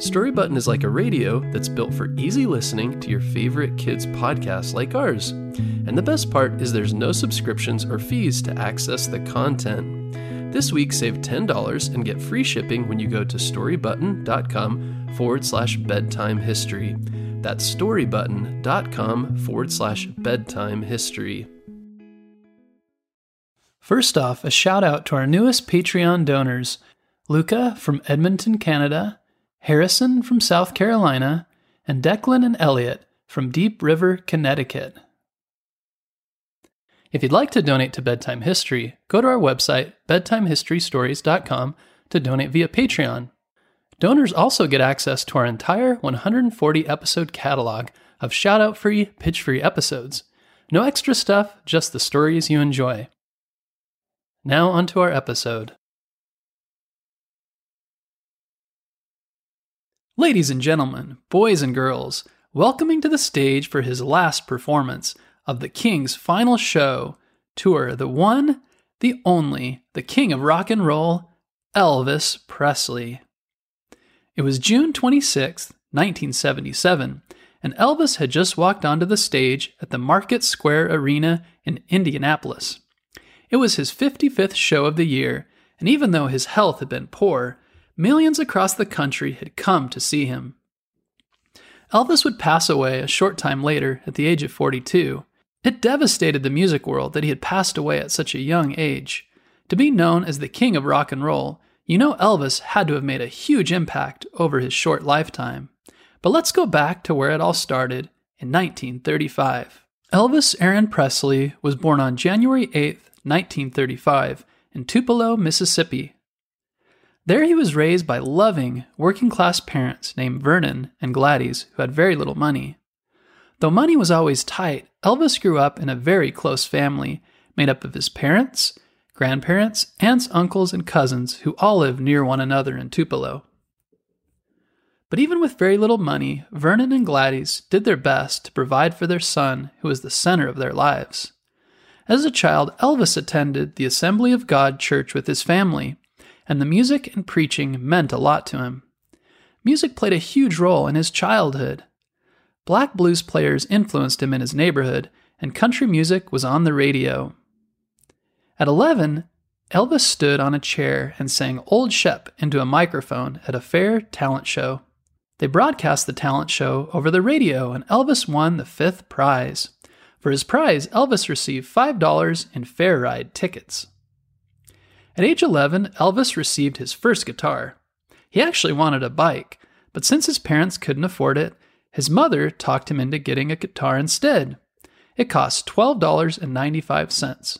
Story Button is like a radio that's built for easy listening to your favorite kids' podcasts like ours. And the best part is there's no subscriptions or fees to access the content. This week, save $10 and get free shipping when you go to storybutton.com forward slash bedtime history. That's storybutton.com forward slash bedtime history. First off, a shout out to our newest Patreon donors Luca from Edmonton, Canada, Harrison from South Carolina, and Declan and Elliot from Deep River, Connecticut. If you'd like to donate to Bedtime History, go to our website, bedtimehistorystories.com, to donate via Patreon. Donors also get access to our entire 140 episode catalog of shout out free, pitch free episodes. No extra stuff, just the stories you enjoy. Now, onto our episode. Ladies and gentlemen, boys and girls, welcoming to the stage for his last performance of the King's final show, tour the one, the only, the King of Rock and Roll, Elvis Presley. It was June 26, 1977, and Elvis had just walked onto the stage at the Market Square Arena in Indianapolis. It was his 55th show of the year, and even though his health had been poor, millions across the country had come to see him. Elvis would pass away a short time later at the age of 42. It devastated the music world that he had passed away at such a young age. To be known as the king of rock and roll, you know Elvis had to have made a huge impact over his short lifetime. But let's go back to where it all started in 1935. Elvis Aaron Presley was born on January 8, 1935, in Tupelo, Mississippi. There he was raised by loving, working class parents named Vernon and Gladys, who had very little money. Though money was always tight, Elvis grew up in a very close family made up of his parents, grandparents, aunts, uncles, and cousins who all lived near one another in Tupelo. But even with very little money, Vernon and Gladys did their best to provide for their son, who was the center of their lives. As a child, Elvis attended the Assembly of God church with his family, and the music and preaching meant a lot to him. Music played a huge role in his childhood. Black blues players influenced him in his neighborhood, and country music was on the radio. At 11, Elvis stood on a chair and sang Old Shep into a microphone at a fair talent show. They broadcast the talent show over the radio, and Elvis won the fifth prize. For his prize, Elvis received $5 in fair ride tickets. At age 11, Elvis received his first guitar. He actually wanted a bike, but since his parents couldn't afford it, his mother talked him into getting a guitar instead. It cost $12.95.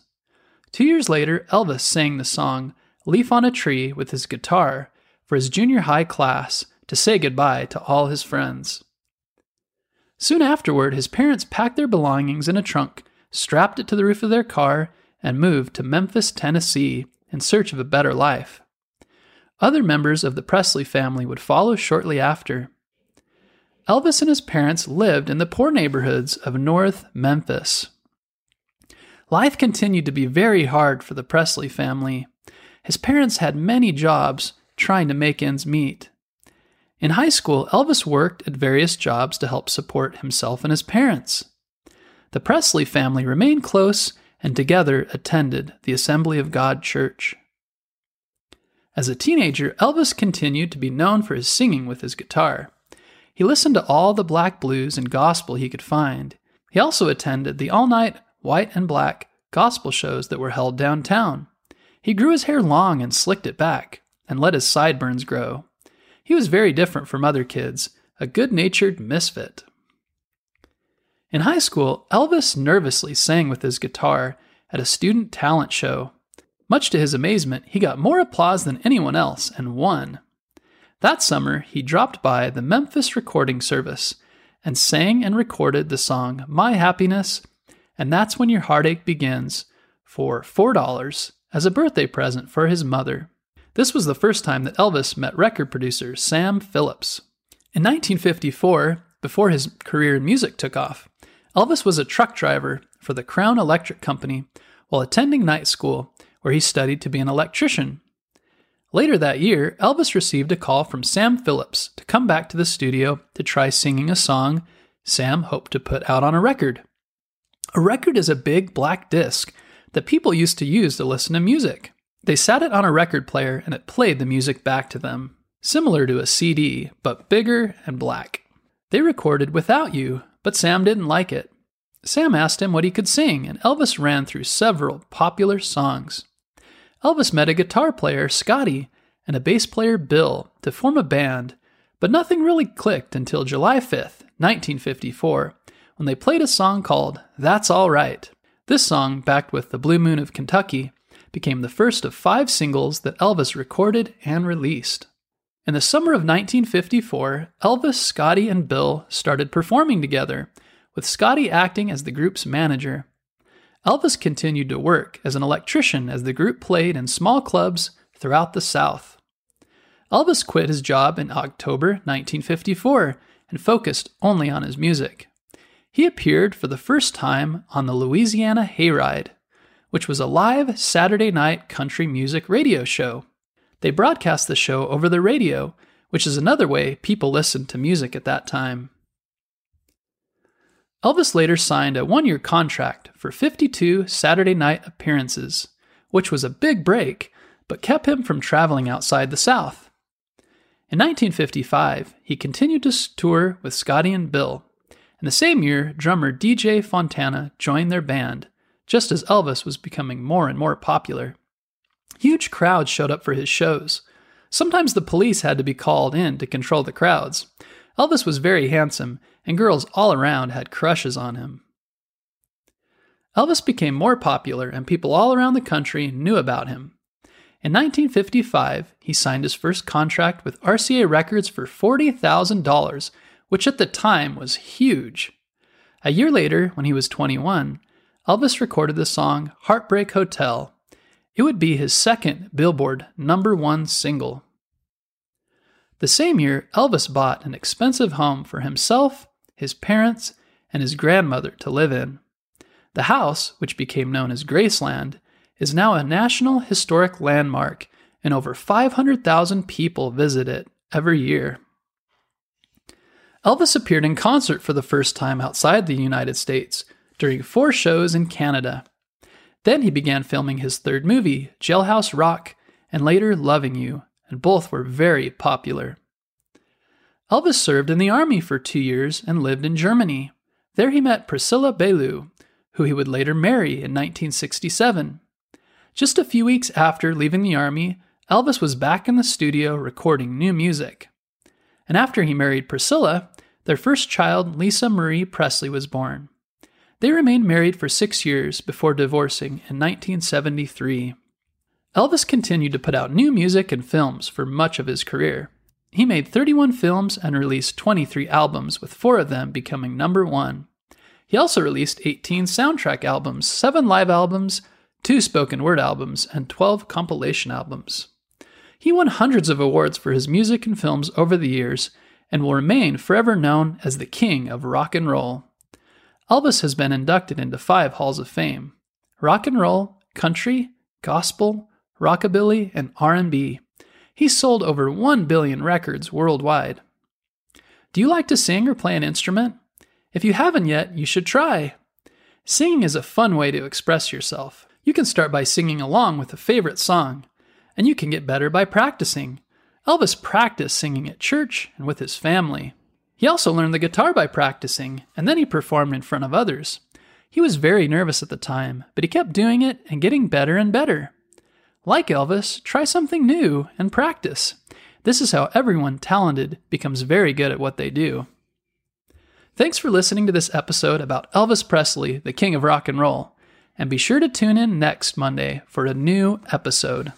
Two years later, Elvis sang the song Leaf on a Tree with his guitar for his junior high class to say goodbye to all his friends. Soon afterward, his parents packed their belongings in a trunk, strapped it to the roof of their car, and moved to Memphis, Tennessee in search of a better life. Other members of the Presley family would follow shortly after. Elvis and his parents lived in the poor neighborhoods of North Memphis. Life continued to be very hard for the Presley family. His parents had many jobs trying to make ends meet. In high school, Elvis worked at various jobs to help support himself and his parents. The Presley family remained close and together attended the Assembly of God Church. As a teenager, Elvis continued to be known for his singing with his guitar. He listened to all the black blues and gospel he could find. He also attended the all night white and black gospel shows that were held downtown. He grew his hair long and slicked it back, and let his sideburns grow. He was very different from other kids, a good natured misfit. In high school, Elvis nervously sang with his guitar at a student talent show. Much to his amazement, he got more applause than anyone else and won. That summer, he dropped by the Memphis Recording Service and sang and recorded the song My Happiness and That's When Your Heartache Begins for $4 as a birthday present for his mother. This was the first time that Elvis met record producer Sam Phillips. In 1954, before his career in music took off, Elvis was a truck driver for the Crown Electric Company while attending night school, where he studied to be an electrician. Later that year, Elvis received a call from Sam Phillips to come back to the studio to try singing a song Sam hoped to put out on a record. A record is a big black disc that people used to use to listen to music. They sat it on a record player and it played the music back to them, similar to a CD, but bigger and black. They recorded Without You, but Sam didn't like it. Sam asked him what he could sing, and Elvis ran through several popular songs. Elvis met a guitar player, Scotty, and a bass player, Bill, to form a band, but nothing really clicked until July 5th, 1954, when they played a song called That's All Right. This song, backed with The Blue Moon of Kentucky, became the first of five singles that Elvis recorded and released. In the summer of 1954, Elvis, Scotty, and Bill started performing together, with Scotty acting as the group's manager. Elvis continued to work as an electrician as the group played in small clubs throughout the South. Elvis quit his job in October 1954 and focused only on his music. He appeared for the first time on the Louisiana Hayride, which was a live Saturday night country music radio show. They broadcast the show over the radio, which is another way people listened to music at that time. Elvis later signed a one year contract for 52 Saturday night appearances, which was a big break, but kept him from traveling outside the South. In 1955, he continued to tour with Scotty and Bill. In the same year, drummer DJ Fontana joined their band, just as Elvis was becoming more and more popular. Huge crowds showed up for his shows. Sometimes the police had to be called in to control the crowds. Elvis was very handsome, and girls all around had crushes on him. Elvis became more popular, and people all around the country knew about him. In 1955, he signed his first contract with RCA Records for $40,000, which at the time was huge. A year later, when he was 21, Elvis recorded the song Heartbreak Hotel. It would be his second Billboard number one single. The same year, Elvis bought an expensive home for himself, his parents, and his grandmother to live in. The house, which became known as Graceland, is now a National Historic Landmark, and over 500,000 people visit it every year. Elvis appeared in concert for the first time outside the United States during four shows in Canada. Then he began filming his third movie, Jailhouse Rock, and later Loving You, and both were very popular. Elvis served in the army for two years and lived in Germany. There he met Priscilla Beaulieu, who he would later marry in 1967. Just a few weeks after leaving the army, Elvis was back in the studio recording new music. And after he married Priscilla, their first child, Lisa Marie Presley, was born. They remained married for six years before divorcing in 1973. Elvis continued to put out new music and films for much of his career. He made 31 films and released 23 albums, with four of them becoming number one. He also released 18 soundtrack albums, 7 live albums, 2 spoken word albums, and 12 compilation albums. He won hundreds of awards for his music and films over the years and will remain forever known as the king of rock and roll. Elvis has been inducted into five halls of fame: rock and roll, country, gospel, rockabilly, and R&B. He's sold over 1 billion records worldwide. Do you like to sing or play an instrument? If you haven't yet, you should try. Singing is a fun way to express yourself. You can start by singing along with a favorite song, and you can get better by practicing. Elvis practiced singing at church and with his family. He also learned the guitar by practicing, and then he performed in front of others. He was very nervous at the time, but he kept doing it and getting better and better. Like Elvis, try something new and practice. This is how everyone talented becomes very good at what they do. Thanks for listening to this episode about Elvis Presley, the king of rock and roll. And be sure to tune in next Monday for a new episode.